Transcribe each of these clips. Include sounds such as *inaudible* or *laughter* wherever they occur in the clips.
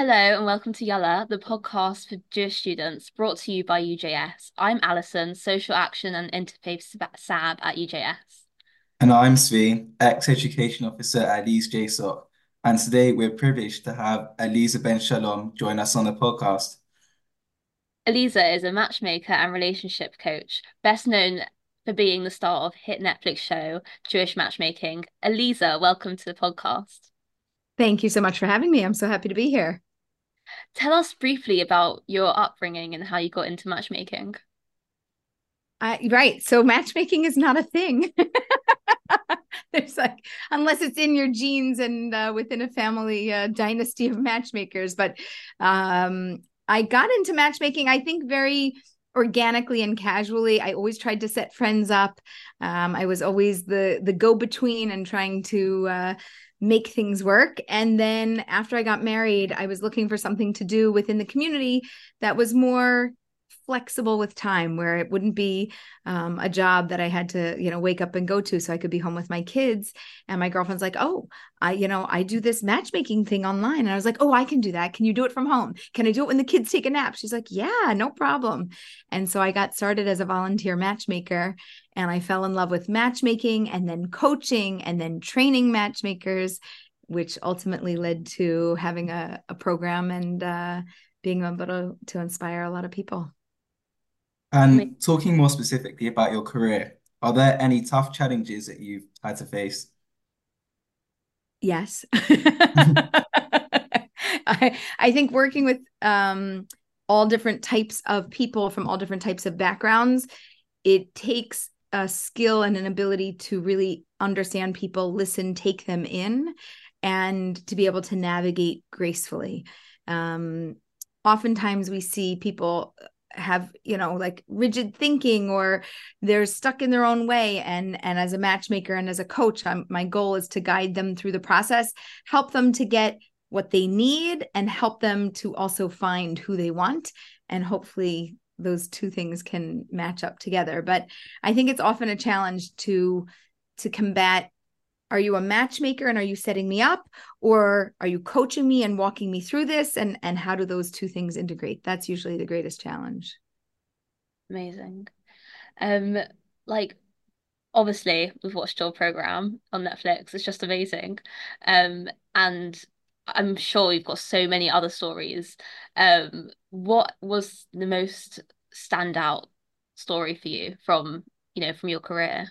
Hello and welcome to Yalla, the podcast for Jewish students brought to you by UJS. I'm Alison, Social Action and Interfaith SAB at UJS. And I'm Tzvi, ex-education officer at Leeds JSOC. And today we're privileged to have Aleeza Ben Shalom join us on the podcast. Aleeza is a matchmaker and relationship coach, best known for being the star of hit Netflix show Jewish Matchmaking. Aleeza, welcome to the podcast. Thank you so much for having me. I'm so happy to be here. Tell us briefly about your upbringing and how you got into matchmaking. Uh, right. So matchmaking is not a thing. *laughs* There's like, unless it's in your genes and uh, within a family uh, dynasty of matchmakers. But um, I got into matchmaking, I think, very organically and casually. I always tried to set friends up. Um, I was always the the go between and trying to uh, make things work. And then after I got married, I was looking for something to do within the community that was more flexible with time where it wouldn't be um, a job that I had to, you know, wake up and go to so I could be home with my kids. And my girlfriend's like, oh, I, you know, I do this matchmaking thing online. And I was like, oh, I can do that. Can you do it from home? Can I do it when the kids take a nap? She's like, yeah, no problem. And so I got started as a volunteer matchmaker and I fell in love with matchmaking and then coaching and then training matchmakers, which ultimately led to having a, a program and uh, being able to, to inspire a lot of people. And talking more specifically about your career, are there any tough challenges that you've had to face? Yes. *laughs* *laughs* I I think working with um all different types of people from all different types of backgrounds, it takes a skill and an ability to really understand people, listen, take them in, and to be able to navigate gracefully. Um, oftentimes we see people have you know like rigid thinking or they're stuck in their own way. And and as a matchmaker and as a coach I'm, my goal is to guide them through the process help them to get what they need and help them to also find who they want. And hopefully those two things can match up together. But i think it's often a challenge to to combat are you a matchmaker and are you setting me up? Or are you coaching me and walking me through this? And and how do those two things integrate? That's usually the greatest challenge. Amazing. Um like obviously we've watched your program on netflix. It's just amazing. Um and i'm sure you've got so many other stories. Um what was the most standout story for you from you know from your career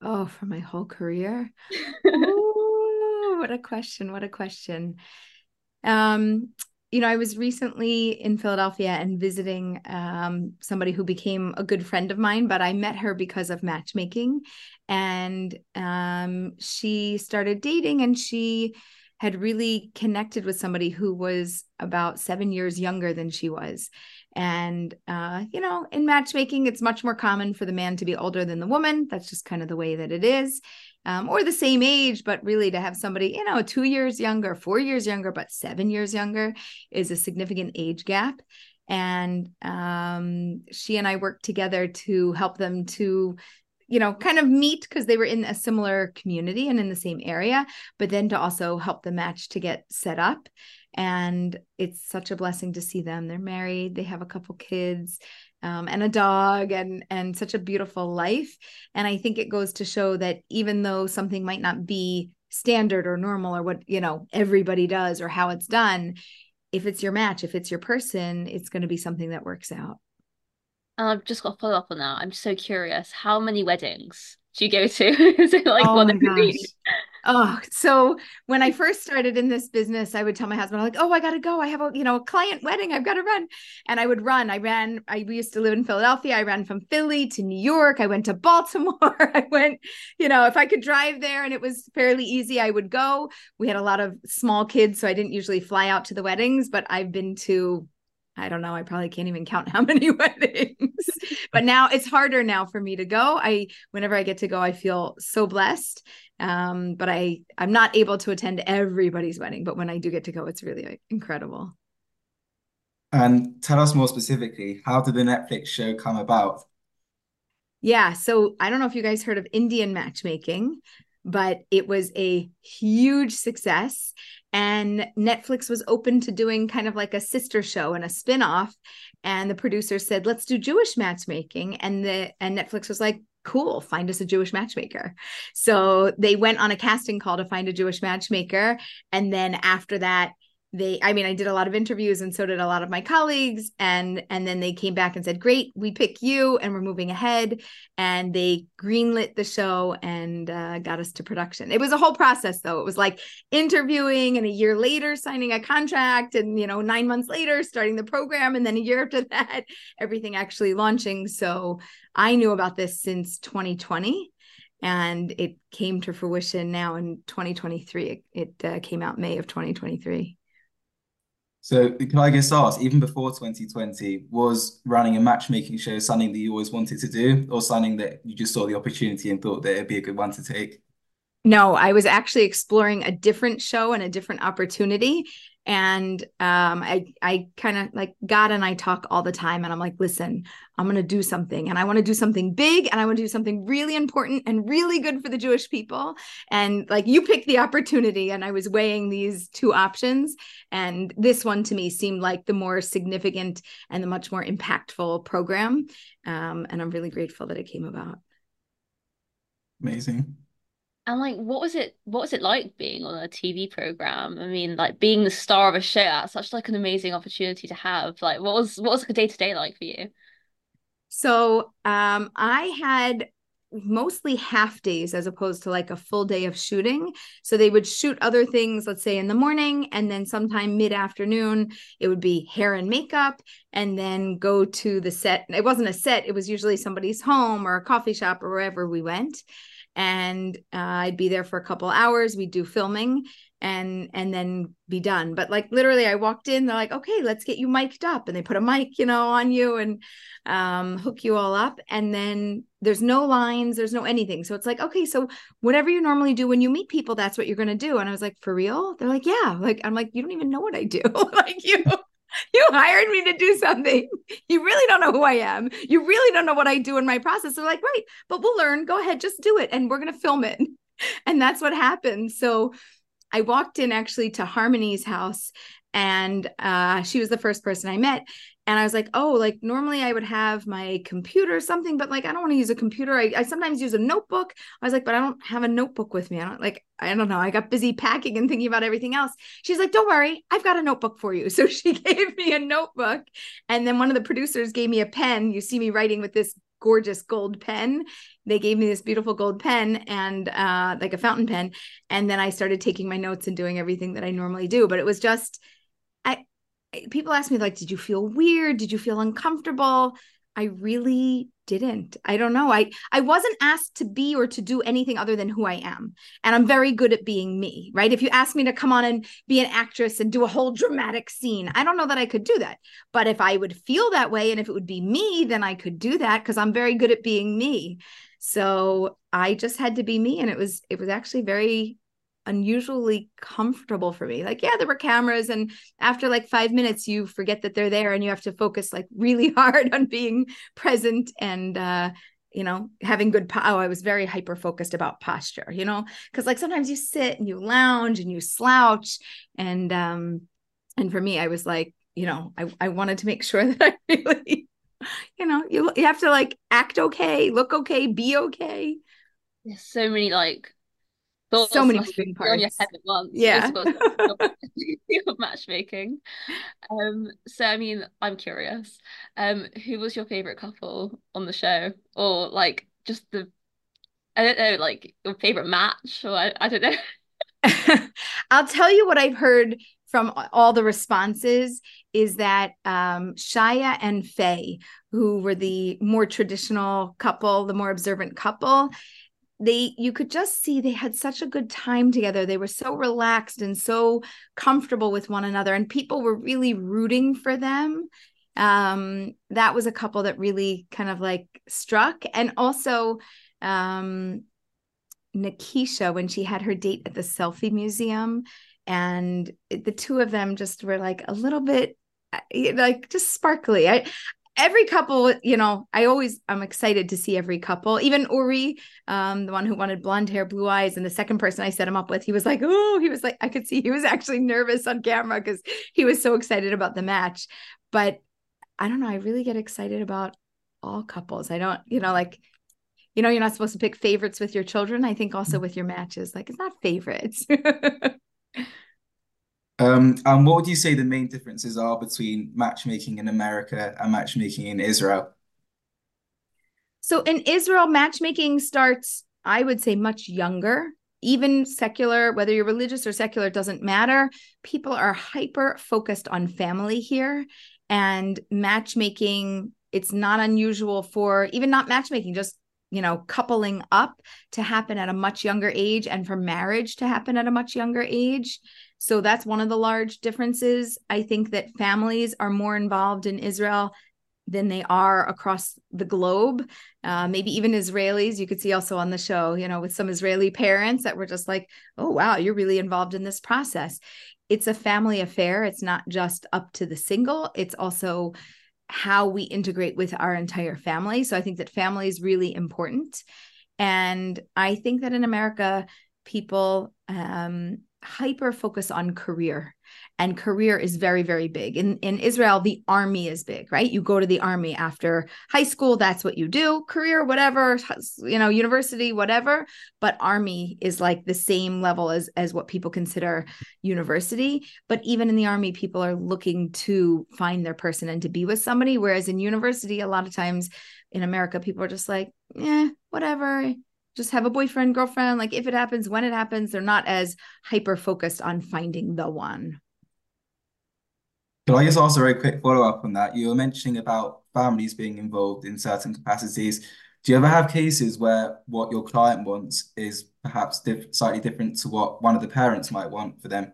Oh, for my whole career? *laughs* Ooh, what a question. What a question. Um, you know, I was recently in Philadelphia and visiting um, somebody who became a good friend of mine, but I met her because of matchmaking. And um, she started dating and she had really connected with somebody who was about seven years younger than she was. And, uh, you know, in matchmaking, it's much more common for the man to be older than the woman. That's just kind of the way that it is. Um, or the same age, but really to have somebody, you know, two years younger, four years younger, but seven years younger is a significant age gap. And um, she and I worked together to help them to you know, kind of meet because they were in a similar community and in the same area, but then to also help the match to get set up. And it's such a blessing to see them. They're married they have a couple kids um, and a dog and and such a beautiful life. And i think it goes to show that even though something might not be standard or normal or what you know everybody does or how it's done if it's your match if it's your person it's going to be something that works out and i've just got to follow up on that i'm so curious how many weddings do you go to *laughs* is it like oh one every week Oh, so when I first started in this business, I would tell my husband, I'm like, oh, I gotta go. I have a, you know, a client wedding. I've got to run. And I would run. I ran, I used to live in Philadelphia. I ran from Philly to New York. I went to Baltimore. *laughs* I went, you know, if I could drive there and it was fairly easy, I would go. We had a lot of small kids, so I didn't usually fly out to the weddings, but I've been to I don't know. I probably can't even count how *laughs* many *laughs* weddings. but now it's harder now for me to go. I whenever I get to go, I feel so blessed um, but I I'm not able to attend everybody's wedding, but when I do get to go, it's really incredible. And tell us more specifically, how did the Netflix show come about? Yeah, so I don't know if you guys heard of Indian matchmaking, but it was a huge success. And Netflix was open to doing kind of like a sister show and a spin-off. And the producer said, let's do Jewish matchmaking. And the and Netflix was like, cool, find us a Jewish matchmaker. So they went on a casting call to find a Jewish matchmaker. And then after that, they i mean i did a lot of interviews and so did a lot of my colleagues and and then they came back and said great we pick you and we're moving ahead and they greenlit the show and uh, got us to production. It was a whole process though. It was like interviewing and a year later signing a contract and you know nine months later starting the program and then a year after *laughs* that everything actually launching. So i knew about this since 2020 and it came to fruition now in 2023 it, it uh, came out may of 2023 so can I just ask, even before 2020, was running a matchmaking show something that you always wanted to do, or something that you just saw the opportunity and thought that it'd be a good one to take? No, I was actually exploring a different show and a different opportunity and um, I I kind of like God and I talk all the time, and I'm like, listen, I'm gonna do something, and I want to do something big, and I want to do something really important and really good for the Jewish people, and like you pick the opportunity, and I was weighing these two options, and this one to me seemed like the more significant and the much more impactful program, um, and I'm really grateful that it came about. Amazing. And like, what was it? What was it like being on a TV program? I mean, like being the star of a show. That's such like an amazing opportunity to have. Like, what was what was like a day to day like for you? So, um, I had mostly half days as opposed to like a full day of shooting. So they would shoot other things, let's say in the morning, and then sometime mid afternoon, it would be hair and makeup, and then go to the set. It wasn't a set, it was usually somebody's home or a coffee shop or wherever we went and uh, I'd be there for a couple hours. We'd do filming and and then be done. But like literally, I walked in. They're like, "Okay, let's get you mic'd up," and they put a mic, you know, on you and um, hook you all up. And then there's no lines, there's no anything. So it's like, okay, so whatever you normally do when you meet people, that's what you're gonna do. And I was like, for real? They're like, yeah. Like I'm like, you don't even know what I do. *laughs* like you *laughs* you hired me to do something. You really don't know who I am. You really don't know what I do in my process. They're like, right, but we'll learn. Go ahead, just do it. And we're going to film it. *laughs* And that's what happened. So I walked in actually to Harmony's house and uh, she was the first person I met and I was like, oh, like normally I would have my computer or something, but like I don't want to use a computer. I, I sometimes use a notebook. I was like, but I don't have a notebook with me. I don't like, I don't know. I got busy packing and thinking about everything else. She's like, don't worry, I've got a notebook for you. *laughs* So she *laughs* gave me a notebook. And then one of the producers gave me a pen. You see me writing with this gorgeous gold pen. They gave me this beautiful gold pen and uh, like a fountain pen. And then I started taking my notes and doing everything that I normally do. But it was just, people ask me like did you feel weird? Did you feel uncomfortable? I really didn't. I don't know. I i wasn't asked to be or to do anything other than who i am. And i'm very good at being me right? If you ask me to come on and be an actress and do a whole dramatic scene i don't know that i could do that. But if i would feel that way and if it would be me then i could do that because i'm very good at being me. So i just had to be me and it was it was actually very unusually comfortable for me. Like, yeah, there were cameras, and after like five minutes, you forget that they're there and you have to focus like really *laughs* hard on being present and, uh, you know, having good. Po- oh, I was very hyper focused about posture, you know, because like sometimes you sit and you lounge and you slouch. And, um, and for me, I was like, you know, I, I wanted to make sure *laughs* that I really, you know, you, you have to like act okay, look okay, be okay. There's so many like Thoughts so many moving parts on your head at once. Yeah, *laughs* *laughs* matchmaking. Um, so I mean, I'm curious. Um, who was your favorite couple on the show, or like just the, I don't know, like your favorite match, or I, I don't know. *laughs* I'll tell you what I've heard from all the responses is that um, Shaya and Faye, who were the more traditional couple, the more observant couple, they you could just see they had such a good time together. They were so relaxed and so comfortable with one another and people were really rooting for them. Um that was a couple that really kind of like struck. And also um Nikisha when she had her date at the selfie museum and the two of them just were like a little bit like just sparkly. I every couple, you know, I always I'm excited to see every couple. Even Uri, um, the one who wanted blonde hair, blue eyes, and the second person I set him up with, he was like, oh, he was like, I could see he was actually nervous on camera because he was so excited about the match. But I don't know, I really get excited about all couples. I don't, you know, like you know, you're not supposed to pick favorites with your children. I think also with your matches, like it's not favorites. *laughs* Um, and what would you say the main differences are between matchmaking in America and matchmaking in Israel? So in Israel, matchmaking starts, I would say, much younger. Even secular, whether you're religious or secular, doesn't matter. People are hyper focused on family here. And matchmaking, it's not unusual for even not matchmaking, just you know, coupling up to happen at a much younger age and for marriage to happen at a much younger age. So that's one of the large differences. I think that families are more involved in Israel than they are across the globe. Uh, maybe even Israelis, you could see also on the show, you know, with some Israeli parents that were just like, oh, wow, you're really involved in this process. It's a family affair. It's not just up to the single, it's also how we integrate with our entire family. So I think that family is really important. And I think that in America, people um, hyper focus on career and career is very very big. In in Israel the army is big right? You go to the army after high school that's what you do. Career whatever you know university whatever. But army is like the same level as as what people consider university. But even in the army people are looking to find their person and to be with somebody. Whereas in university a lot of times in America people are just like yeah whatever just have a boyfriend, girlfriend. Like if it happens, when it happens, they're not as hyper focused on finding the one. Can I just ask a very quick follow up on that? You were mentioning about families being involved in certain capacities. Do you ever have cases where what your client wants is perhaps diff slightly different to what one of the parents might want for them?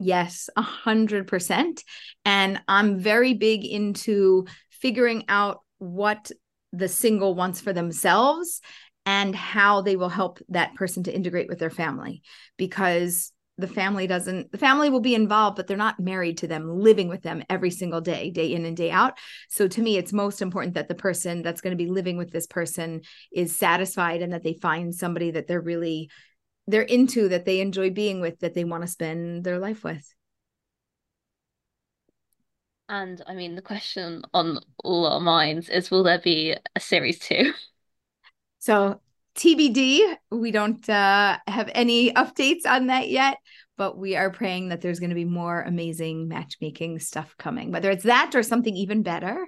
Yes, a hundred percent. And I'm very big into figuring out what the single wants for themselves and how they will help that person to integrate with their family because the family doesn't the family will be involved but they're not married to them living with them every single day day in and day out. So to me it's most important that the person that's going to be living with this person is satisfied and that they find somebody that they're really they're into that they enjoy being with that they want to spend their life with. And i mean the question on all our minds is will there be a series 2 *laughs* So TBD, we don't uh, have any updates on that yet, but we are praying that there's going to be more amazing matchmaking stuff coming, whether it's that or something even better.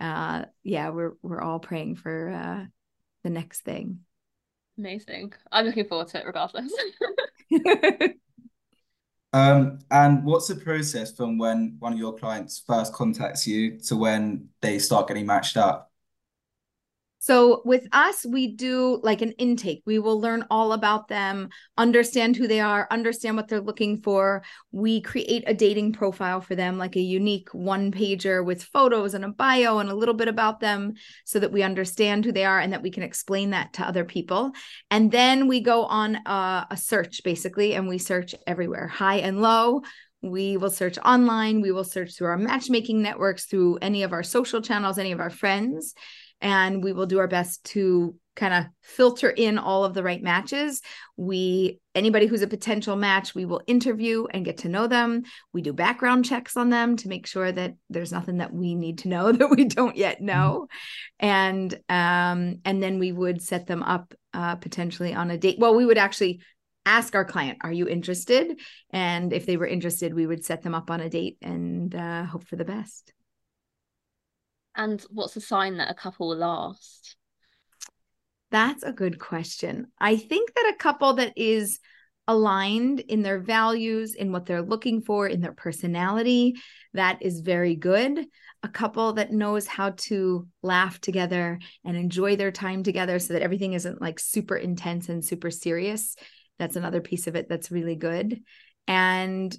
Uh, yeah, we're we're all praying for uh, the next thing. Amazing. I'm looking forward to it regardless. *laughs* um, and what's the process from when one of your clients first contacts you to when they start getting matched up? So with us, we do like an intake. We will learn all about them, understand who they are, understand what they're looking for. We create a dating profile for them, like a unique one pager with photos and a bio and a little bit about them so that we understand who they are and that we can explain that to other people. And then we go on a, a search basically, and we search everywhere, high and low. We will search online. We will search through our matchmaking networks, through any of our social channels, any of our friends and we will do our best to kind of filter in all of the right matches. We anybody who's a potential match we will interview and get to know them. We do background checks on them to make sure that there's nothing that we need to know *laughs* that we don't yet mm-hmm. know. And um and then we would set them up uh potentially on a date. Well we would actually ask our client are you interested? And if they were interested we would set them up on a date and uh, hope for the best and what's a sign that a couple will last? That's a good question. I think that a couple that is aligned in their values, in what they're looking for, in their personality, that is very good. A couple that knows how to laugh together and enjoy their time together so that everything isn't like super intense and super serious. That's another piece of it that's really good. And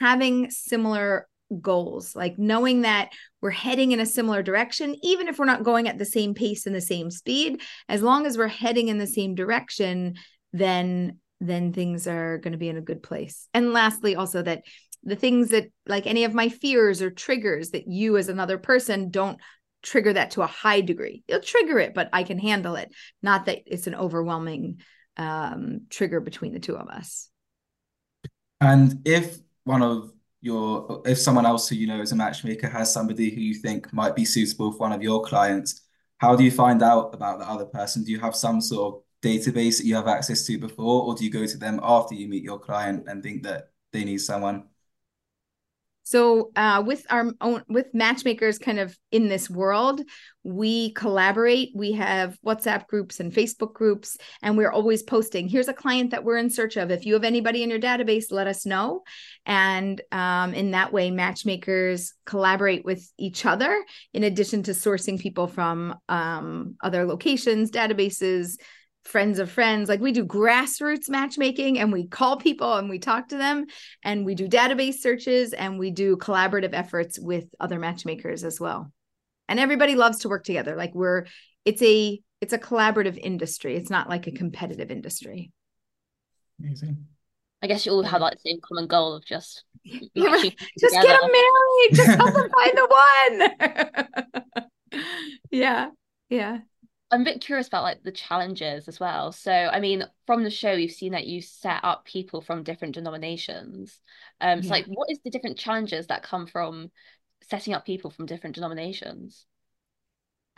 having similar goals, like knowing that we're heading in a similar direction, even if we're not going at the same pace and the same speed, as long as we're heading in the same direction, then then things are going to be in a good place. And lastly, also that the things that like any of my fears or triggers that you as another person don't trigger that to a high degree. You'll trigger it, but I can handle it. Not that it's an overwhelming um, trigger between the two of us. And if one of if someone else who you know is a matchmaker has somebody who you think might be suitable for one of your clients, how do you find out about the other person? Do you have some sort of database that you have access to before, or do you go to them after you meet your client and think that they need someone? So uh, with our own with matchmakers kind of in this world, we collaborate. We have WhatsApp groups and Facebook groups, and we're always posting. Here's a client that we're in search of. If you have anybody in your database, let us know. And um, in that way, matchmakers collaborate with each other in addition to sourcing people from um, other locations, databases, friends of friends. Like we do grassroots matchmaking and we call people and we talk to them and we do database searches and we do collaborative efforts with other matchmakers as well. And everybody loves to work together. Like we're it's a it's a collaborative industry. It's not like a competitive industry. Amazing. I guess you all have like the same common goal of just *laughs* yeah, right. *laughs* just together. get them married. Just help them *laughs* find the one. yeah. Yeah. I'm a bit curious about like the challenges as well. So, I mean, from the show, you've seen that you set up people from different denominations. Um, so, like, what is the different challenges that come from setting up people from different denominations?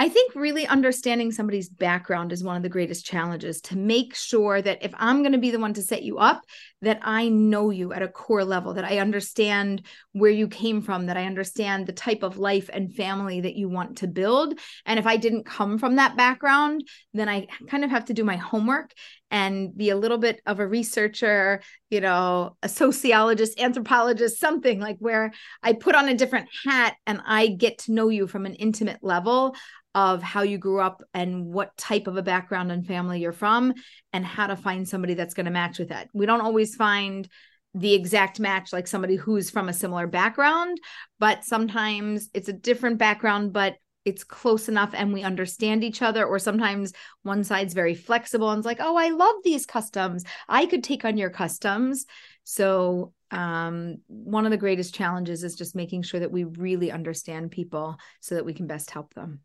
I think really understanding somebody's background is one of the greatest challenges to make sure that if I'm going to be the one to set you up, that I know you at a core level, that I understand where you came from, that I understand the type of life and family that you want to build. And if I didn't come from that background, then I kind of have to do my homework and be a little bit of a researcher, you know, a sociologist, anthropologist, something like where I put on a different hat and I get to know you from an intimate level of how you grew up and what type of a background and family you're from and how to find somebody that's going to match with that. We don't always find the exact match like somebody who's from a similar background, but sometimes it's a different background but it's close enough and we understand each other or sometimes one side's very flexible and it's like, "Oh, I love these customs. I could take on your customs." So, um, one of the greatest challenges is just making sure that we really understand people so that we can best help them.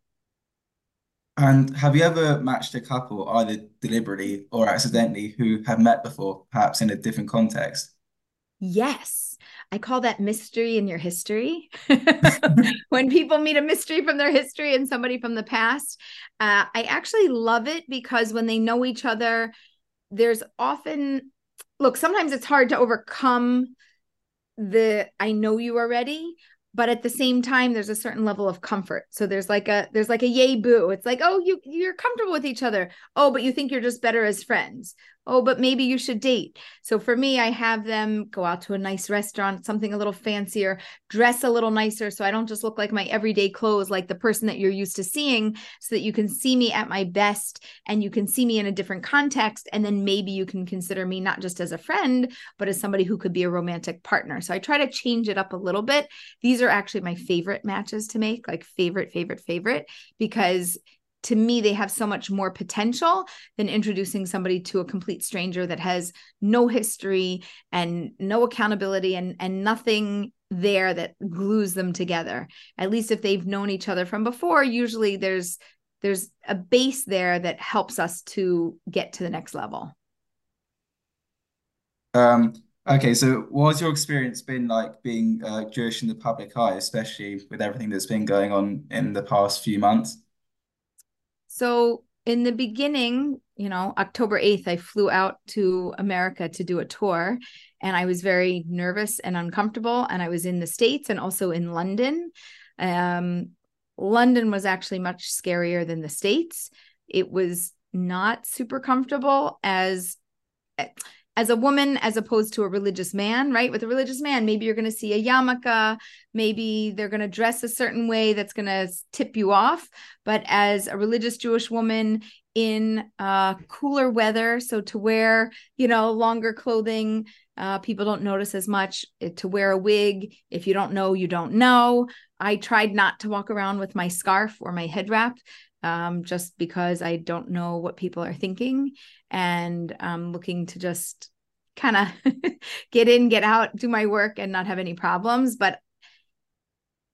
And have you ever matched a couple, either deliberately or accidentally, who have met before, perhaps in a different context? Yes. I call that mystery in your history. *laughs* *laughs* when people meet a mystery from their history and somebody from the past, uh, I actually love it because when they know each other, there's often, look, sometimes it's hard to overcome the I know you already, but at the same time there's a certain level of comfort so there's like a there's like a yay boo it's like oh you you're comfortable with each other oh but you think you're just better as friends oh, but maybe you should date. So for me, I have them go out to a nice restaurant, something a little fancier, dress a little nicer. So I don't just look like my everyday clothes, like the person that you're used to seeing, so that you can see me at my best and you can see me in a different context. And then maybe you can consider me not just as a friend, but as somebody who could be a romantic partner. So I try to change it up a little bit. These are actually my favorite matches to make, like favorite, favorite, favorite, because to me they have so much more potential than introducing somebody to a complete stranger that has no history and no accountability and and nothing there that glues them together. At least if they've known each other from before usually there's there's a base there that helps us to get to the next level. Um okay so what's your experience been like being uh, jewish in the public eye especially with everything that's been going on in the past few months so in the beginning, you know, October 8th, I flew out to America to do a tour and I was very nervous and uncomfortable. And I was in the States and also in London. Um, London was actually much scarier than the States. It was not super comfortable as as a woman as opposed to a religious man, right? With a religious man, maybe you're going to see a yarmulke, maybe they're going to dress a certain way that's going to tip you off. But as a religious Jewish woman in uh, cooler weather, so to wear, you know, longer clothing, uh, people don't notice as much. Eh, to wear a wig, if you don't know, you don't know. I tried not to walk around with my scarf or my head wrap um, just because I don't know what people are thinking and I'm looking to just kind of *laughs* get in, get out, do my work and not have any problems. But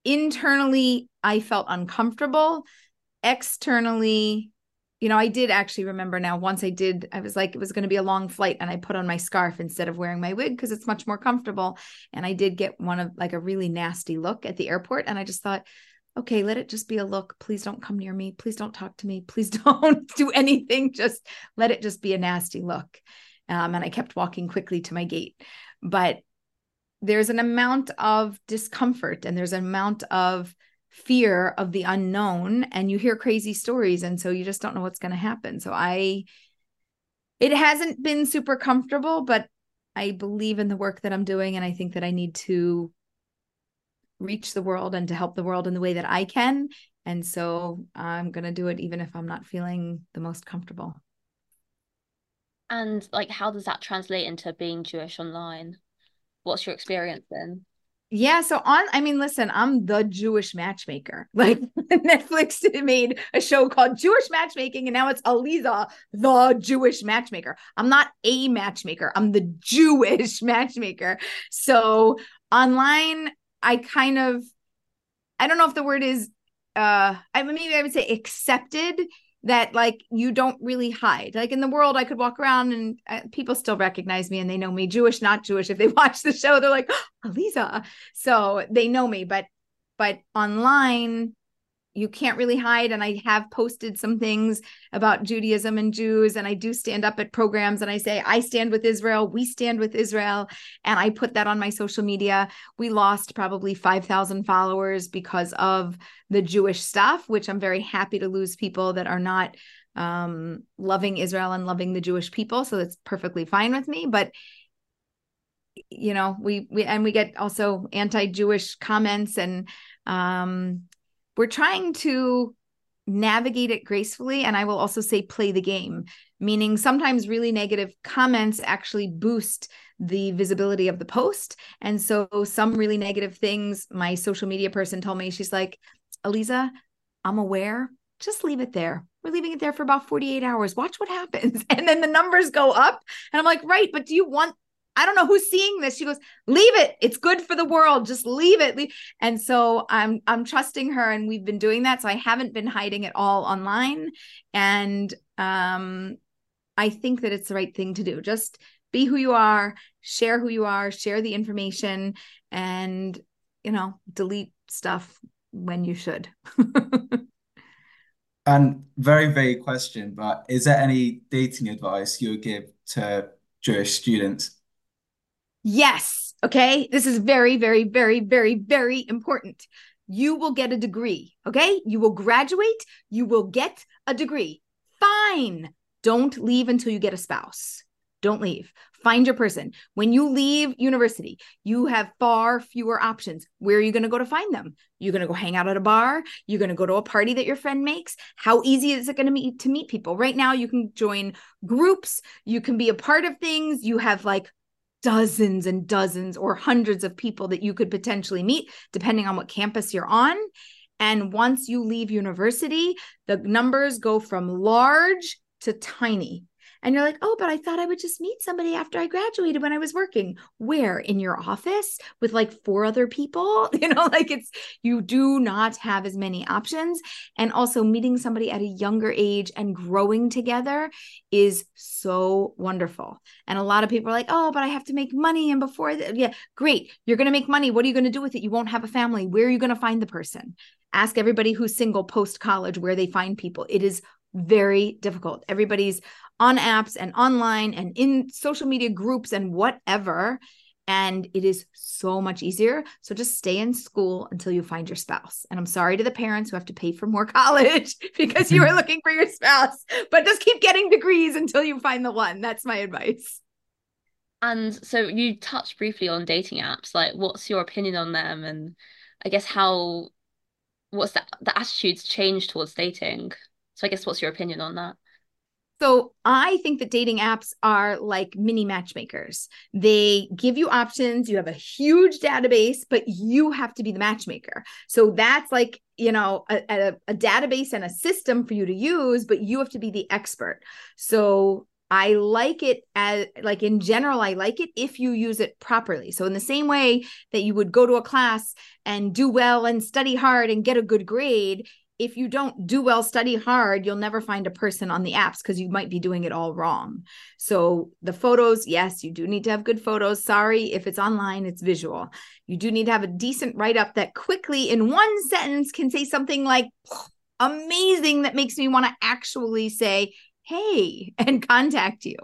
internally I felt uncomfortable. Externally, you know, I did actually remember now once I did, I was like, it was going to be a long flight and I put on my scarf instead of wearing my wig because it's much more comfortable. And I did get one of like a really nasty look at the airport. And I just thought, okay, let it just be a look. Please don't come near me. Please don't talk to me. *laughs* Please don't do anything. Just let it just be a nasty look. Um, and I kept walking quickly to my gate. But there's an amount of discomfort and there's an amount of fear of the unknown and you hear crazy stories and so you just don't know what's going to happen so i it hasn't been super comfortable but i believe in the work that i'm doing and i think that i need to reach the world and to help the world in the way that i can and so i'm going to do it even if i'm not feeling the most comfortable and like how does that translate into being jewish online what's your experience then yeah, so on, I mean, listen, I'm the Jewish matchmaker. *laughs* Like Netflix made a show called Jewish Matchmaking, and now it's Aleeza, the Jewish matchmaker. I'm not a matchmaker, I'm the Jewish *laughs* matchmaker. So online, I kind of, I don't know if the word is, uh, I mean, maybe I would say accepted that like you don't really hide. Like in the world, I could walk around and uh, people still recognize me and they know me, Jewish, not Jewish. If they *laughs* watch the show, they're like, oh, Aleeza. So they know me, but but online, you can't really hide. And I have posted some things about Judaism and Jews. And I do stand up at programs and I say, I stand with Israel. We stand with Israel. And I put that on my social media. We lost probably 5,000 followers because of the Jewish stuff, which I'm very happy to lose people that are not um, loving Israel and loving the Jewish people. So that's perfectly fine with me. But you know we we and we get also anti-jewish comments and um we're trying to navigate it gracefully and i will also say play the game meaning sometimes really negative comments actually boost the visibility of the post. And so some really negative things my social media person told me she's like aleeza i'm aware. Just leave it there. We're leaving it there for about 48 hours. Watch what happens. *laughs* And then the numbers go up and i'm like right but do you want I don't know who's seeing this. She goes, leave it. It's good for the world. Just leave it. And so I'm I'm trusting her and we've been doing that. So I haven't been hiding it all online. And um I think that it's the right thing to do. Just be who you are, share who you are, share the information, and you know, delete stuff when you should. *laughs* and very vague question, but is there any dating advice you would give to Jewish students? Yes. Okay. This is very, very, very, very, very important. You will get a degree. Okay. You will graduate. You will get a degree. Fine. Don't leave until you get a spouse. Don't leave. Find your person. When you leave university, you have far fewer options. Where are you going to go to find them? You're going to go hang out at a bar. You're going to go to a party that your friend makes. How easy is it going to be to meet people? Right now, you can join groups. You can be a part of things. You have like dozens and dozens or hundreds of people that you could potentially meet, depending on what campus you're on. And once you leave university, the numbers go from large to tiny. And you're like, oh, but I thought I would just meet somebody after I graduated when I was working. Where? In your office with like four other people? *laughs* You know, like it's, you do not have as many options. And also meeting somebody at a younger age and growing together is so wonderful. And a lot of people are like, oh, but I have to make money. And before, yeah, great. You're going to make money. What are you going to do with it? You won't have a family. Where are you going to find the person? Ask everybody who's single post college where they find people. It is very difficult. Everybody's on apps and online and in social media groups and whatever. And it is so much easier. So just stay in school until you find your spouse. And I'm sorry to the parents who have to pay for more *laughs* college *laughs* because you are *laughs* looking for your spouse, but just keep getting degrees until you find the one. That's my advice. And so you touched briefly on dating apps. Like, what's your opinion on them? And I guess how, what's the, the attitudes change towards dating? So I guess what's your opinion on that? So I think that dating apps are like mini matchmakers. They give you options. You have a huge database, but you have to be the matchmaker. So that's like, you know, a, a, a database and a system for you to use, but you have to be the expert. So I like it as like in general, I like it if you use it properly. So in the same way that you would go to a class and do well and study hard and get a good grade, if you don't do well, study hard, you'll never find a person on the apps because you might be doing it all wrong. So, the photos, yes, you do need to have good photos. Sorry, if it's online, it's visual. You do need to have a decent write up that quickly, in one sentence, can say something like, amazing, that makes me want to actually say, hey, *laughs* and contact you.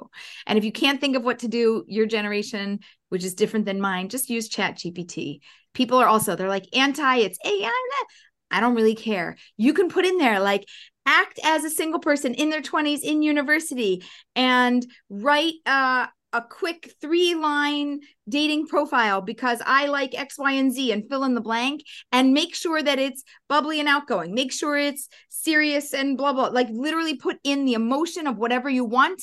And if you can't think of what to do, your generation, which is different than mine, just use Chat GPT. People are also, they're like anti, it's AI. I don't really care. You can put in there like act as a single person in their 20s in university and write uh, a quick three line dating profile because I like X, Y, and Z and fill in the blank and make sure that it's bubbly and outgoing. Make sure it's serious and blah, blah. Like literally put in the emotion of whatever you want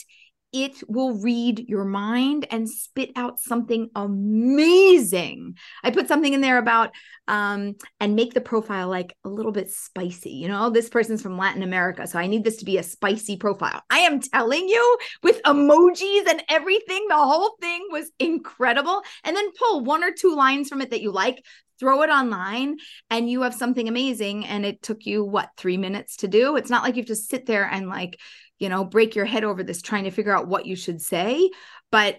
it will read your mind and spit out something amazing. I put something in there about um and make the profile like a little bit spicy. You know, this person's from Latin America, so I need this to be a spicy profile. I am telling you with emojis and everything, the whole thing was incredible. And then pull one or two lines from it that you like, throw it online and you have something amazing and it took you what 3 minutes to do. It's not like you have to sit there and like you know, break your head over this trying to figure out what you should say. But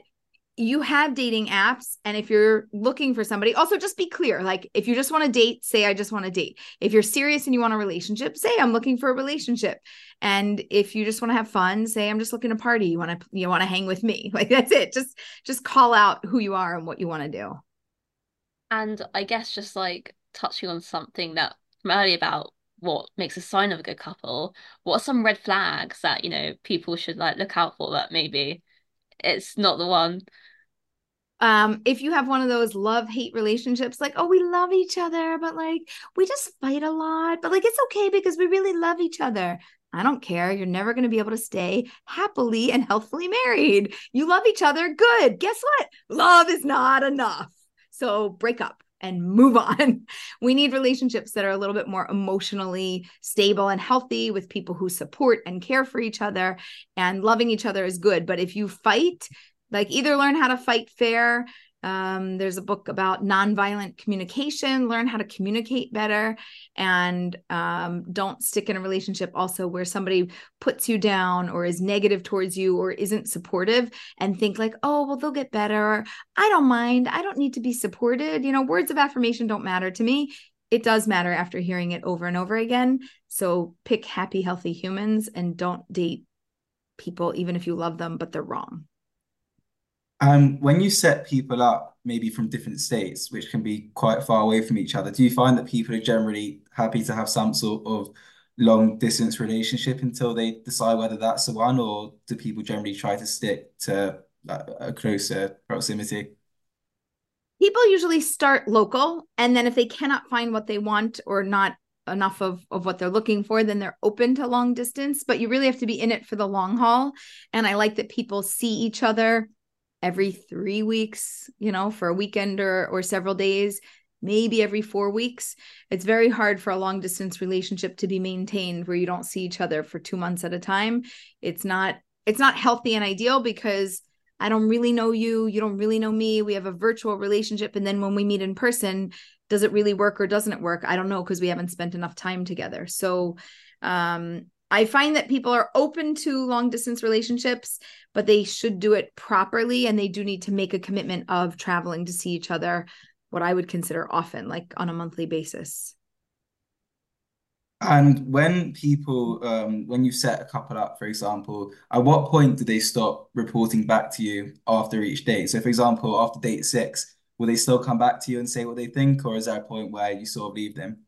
you have dating apps and if you're looking for somebody also just be clear like if you just want to date say i just want to date. If you're serious and you want a relationship say i'm looking for a relationship. And if you just want to have fun say i'm just looking to party. You want to you want to hang with me. *laughs* Like that's it. Just just call out who you are and what you want to do. And i guess just like touching on something that from earlier about what makes a sign of a good couple what are some red flags that you know people should like look out for that maybe it's not the one um if you have one of those love hate relationships like oh we love each other but like we just fight a lot but like it's okay because we really love each other I don't care. You're never going to be able to stay happily and healthily married. You love each other. Good. Guess what? Love is not enough. So break up and move on. *laughs* We need relationships that are a little bit more emotionally stable and healthy with people who support and care for each other and loving each other is good. But if you fight, like either learn how to fight fair um, there's a book about nonviolent communication, learn how to communicate better, and um, don't stick in a relationship also where somebody puts you down or is negative towards you or isn't supportive and think like, oh, well, they'll get better. I don't mind. I don't need to be supported. You know, words of affirmation don't matter to me. It does matter after hearing it over and over again. So pick happy, healthy humans and don't date people, even if you love them, but they're wrong. Um, when you set people up, maybe from different states, which can be quite far away from each other, do you find that people are generally happy to have some sort of long distance relationship until they decide whether that's the one, or do people generally try to stick to a closer proximity? People usually start local, and then if they cannot find what they want or not enough of of what they're looking for then they're open to long distance but you really have to be in it for the long haul and i like that people see each other every three weeks, you know, for a weekend or, or several days, maybe every four weeks. It's very hard for a long distance relationship to be maintained where you don't see each other for two months at a time. It's not, it's not healthy and ideal because I don't really know you. You don't really know me. We have a virtual relationship. And then when we meet in person, does it really work or doesn't it work? I don't know because we haven't spent enough time together. So, um, I find that people are open to long distance relationships, but they should do it properly and they do need to make a commitment of traveling to see each other, what I would consider often, like on a monthly basis. And when people, um, when you set a couple up, for example, at what point do they stop reporting back to you after each date? So, for example, after date six, will they still come back to you and say what they think, or is there a point where you sort of leave them?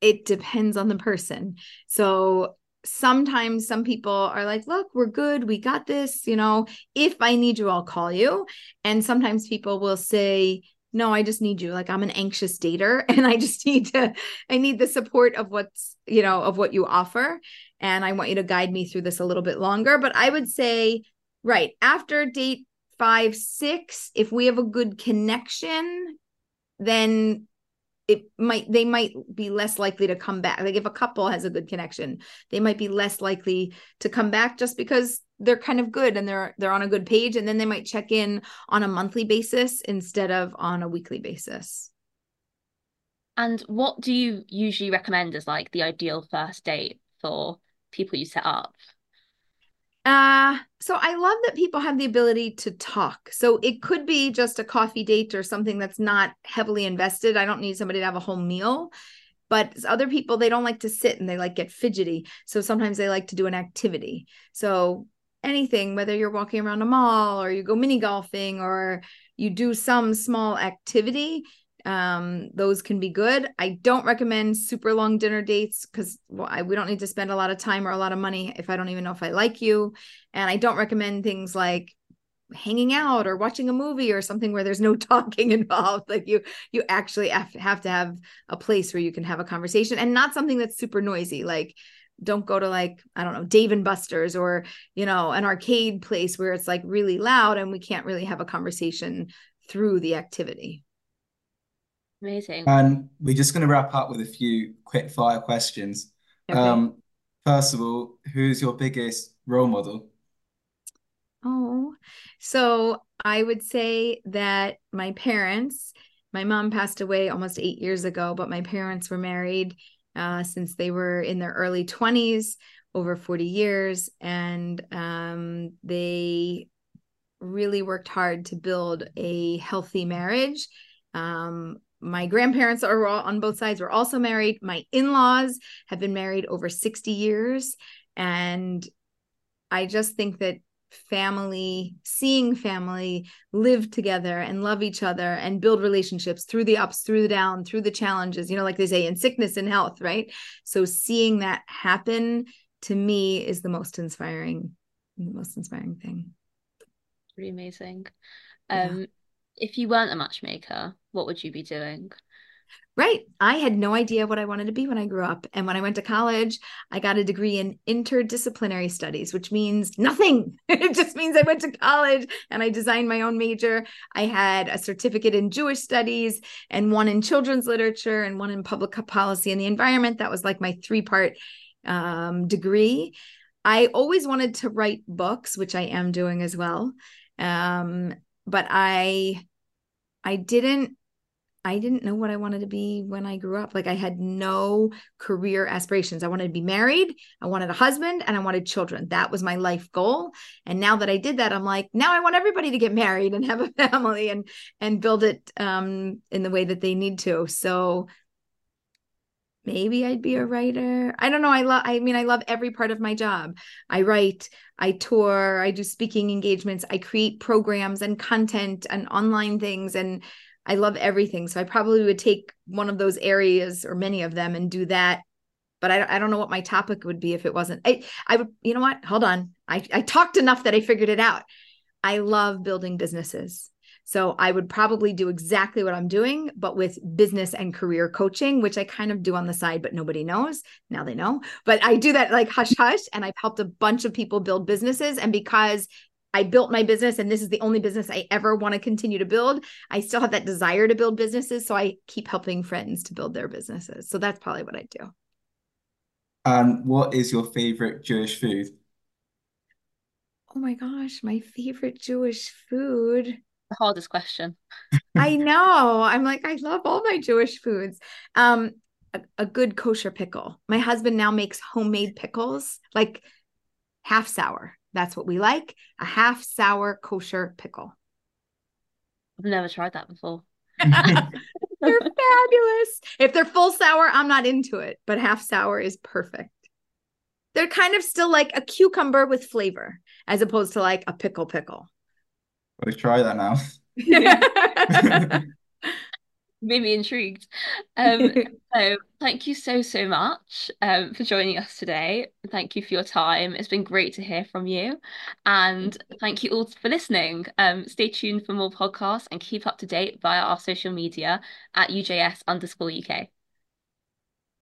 It depends on the person. So, sometimes some people are like, look, we're good. We got this. You know, if I need you, I'll call you. And sometimes people will say, no, I just need you. Like I'm an anxious dater *laughs* and I just need to, I need the support of what's, you know, of what you offer. And I want you to guide me through this a little bit longer. But I would say, right after date five, six, if we have a good connection, then it might they might be less likely to come back. Like if a couple has a good connection they might be less likely to come back just because they're kind of good and they're they're on a good page and then they might check in on a monthly basis instead of on a weekly basis. And what do you usually recommend as like the ideal first date for people you set up uh so i love that people have the ability to talk. So it could be just a coffee date or something that's not heavily invested. I don't need somebody to have a whole meal. But other people they don't like to sit and they like get fidgety. So sometimes they like to do an activity. So anything, whether you're walking around a mall or you go mini golfing or you do some small activity, um, those can be good. I don't recommend super long dinner dates because well, we don't need to spend a lot of time or a lot of money if I don't even know if I like you. And I don't recommend things like hanging out or watching a movie or something where there's no *laughs* talking involved like you you actually have to have a place where you can have a conversation and not something that's super noisy like don't go to like i don't know dave and buster's or you know an arcade place where it's like really loud and we can't really have a conversation through the activity amazing and we're just going to wrap up with a few quick fire questions okay. um first of all who's your biggest role model oh so i would say that my parents my mom passed away almost eight years ago but my parents were married uh, since they were in their early 20s, over 40 years. And um, they really worked hard to build a healthy marriage. Um, my grandparents are all, on both sides were also married. My in laws have been married over 60 years. And I just think that family, seeing family live together and love each other and build relationships through the ups, through the down, through the challenges, you know, like they say in sickness and health, right? So seeing that happen to me is the most inspiring, the most inspiring thing. Pretty amazing. Um, yeah. If you weren't a matchmaker, what would you be doing? Right. I had no idea what I wanted to be when I grew up. And when I went to college, I got a degree in interdisciplinary studies, which means nothing. *laughs* it just means I went to college and I designed my own major. I had a certificate in Jewish studies and one in children's literature and one in public policy and the environment. That was like my three part um, degree. I always wanted to write books, which I am doing as well. Um, but I, I didn't I didn't know what I wanted to be when I grew up. Like I had no career aspirations. I wanted to be married, I wanted a husband, and I wanted children. That was my life goal. And now that I did that, I'm like, now I want everybody to get married and have a *laughs* family and and build it um in the way that they need to. So maybe I'd be a writer. I don't know. I love I mean, I love every part of my job. I write, I tour, I do speaking engagements, I create programs and content and online things and I love everything. So I probably would take one of those areas or many of them and do that. But I, I don't know what my topic would be if it wasn't. I, I would, you know what? Hold on. I, I talked enough that I figured it out. I love building businesses. So I would probably do exactly what I'm doing, but with business and career coaching, which I kind of do on the side, but nobody knows. Now they know. But I do that like hush hush. And I've helped a bunch of people build businesses. And because I built my business and this is the only business I ever want to continue to build. I still have that desire to build businesses. So I keep helping friends to build their businesses. So that's probably what I do. And what is your favorite Jewish food? Oh my gosh, my favorite Jewish food. The hardest question. I know. I'm like, I love all my Jewish foods. Um, a, a good kosher pickle. My husband now makes homemade pickles, like half sour. That's what we like a half sour kosher pickle. I've never tried that before. *laughs* *laughs* they're fabulous. If they're full sour, I'm not into it, but half sour is perfect. They're kind of still like a cucumber with flavor as opposed to like a pickle pickle. Let's try that now. *laughs* made me intrigued. Um, *laughs* so thank you so so much um, for joining us today. Thank you for your time. It's been great to hear from you, and thank you all for listening. Um, stay tuned for more podcasts and keep up to date via our social media at UJS underscore UK.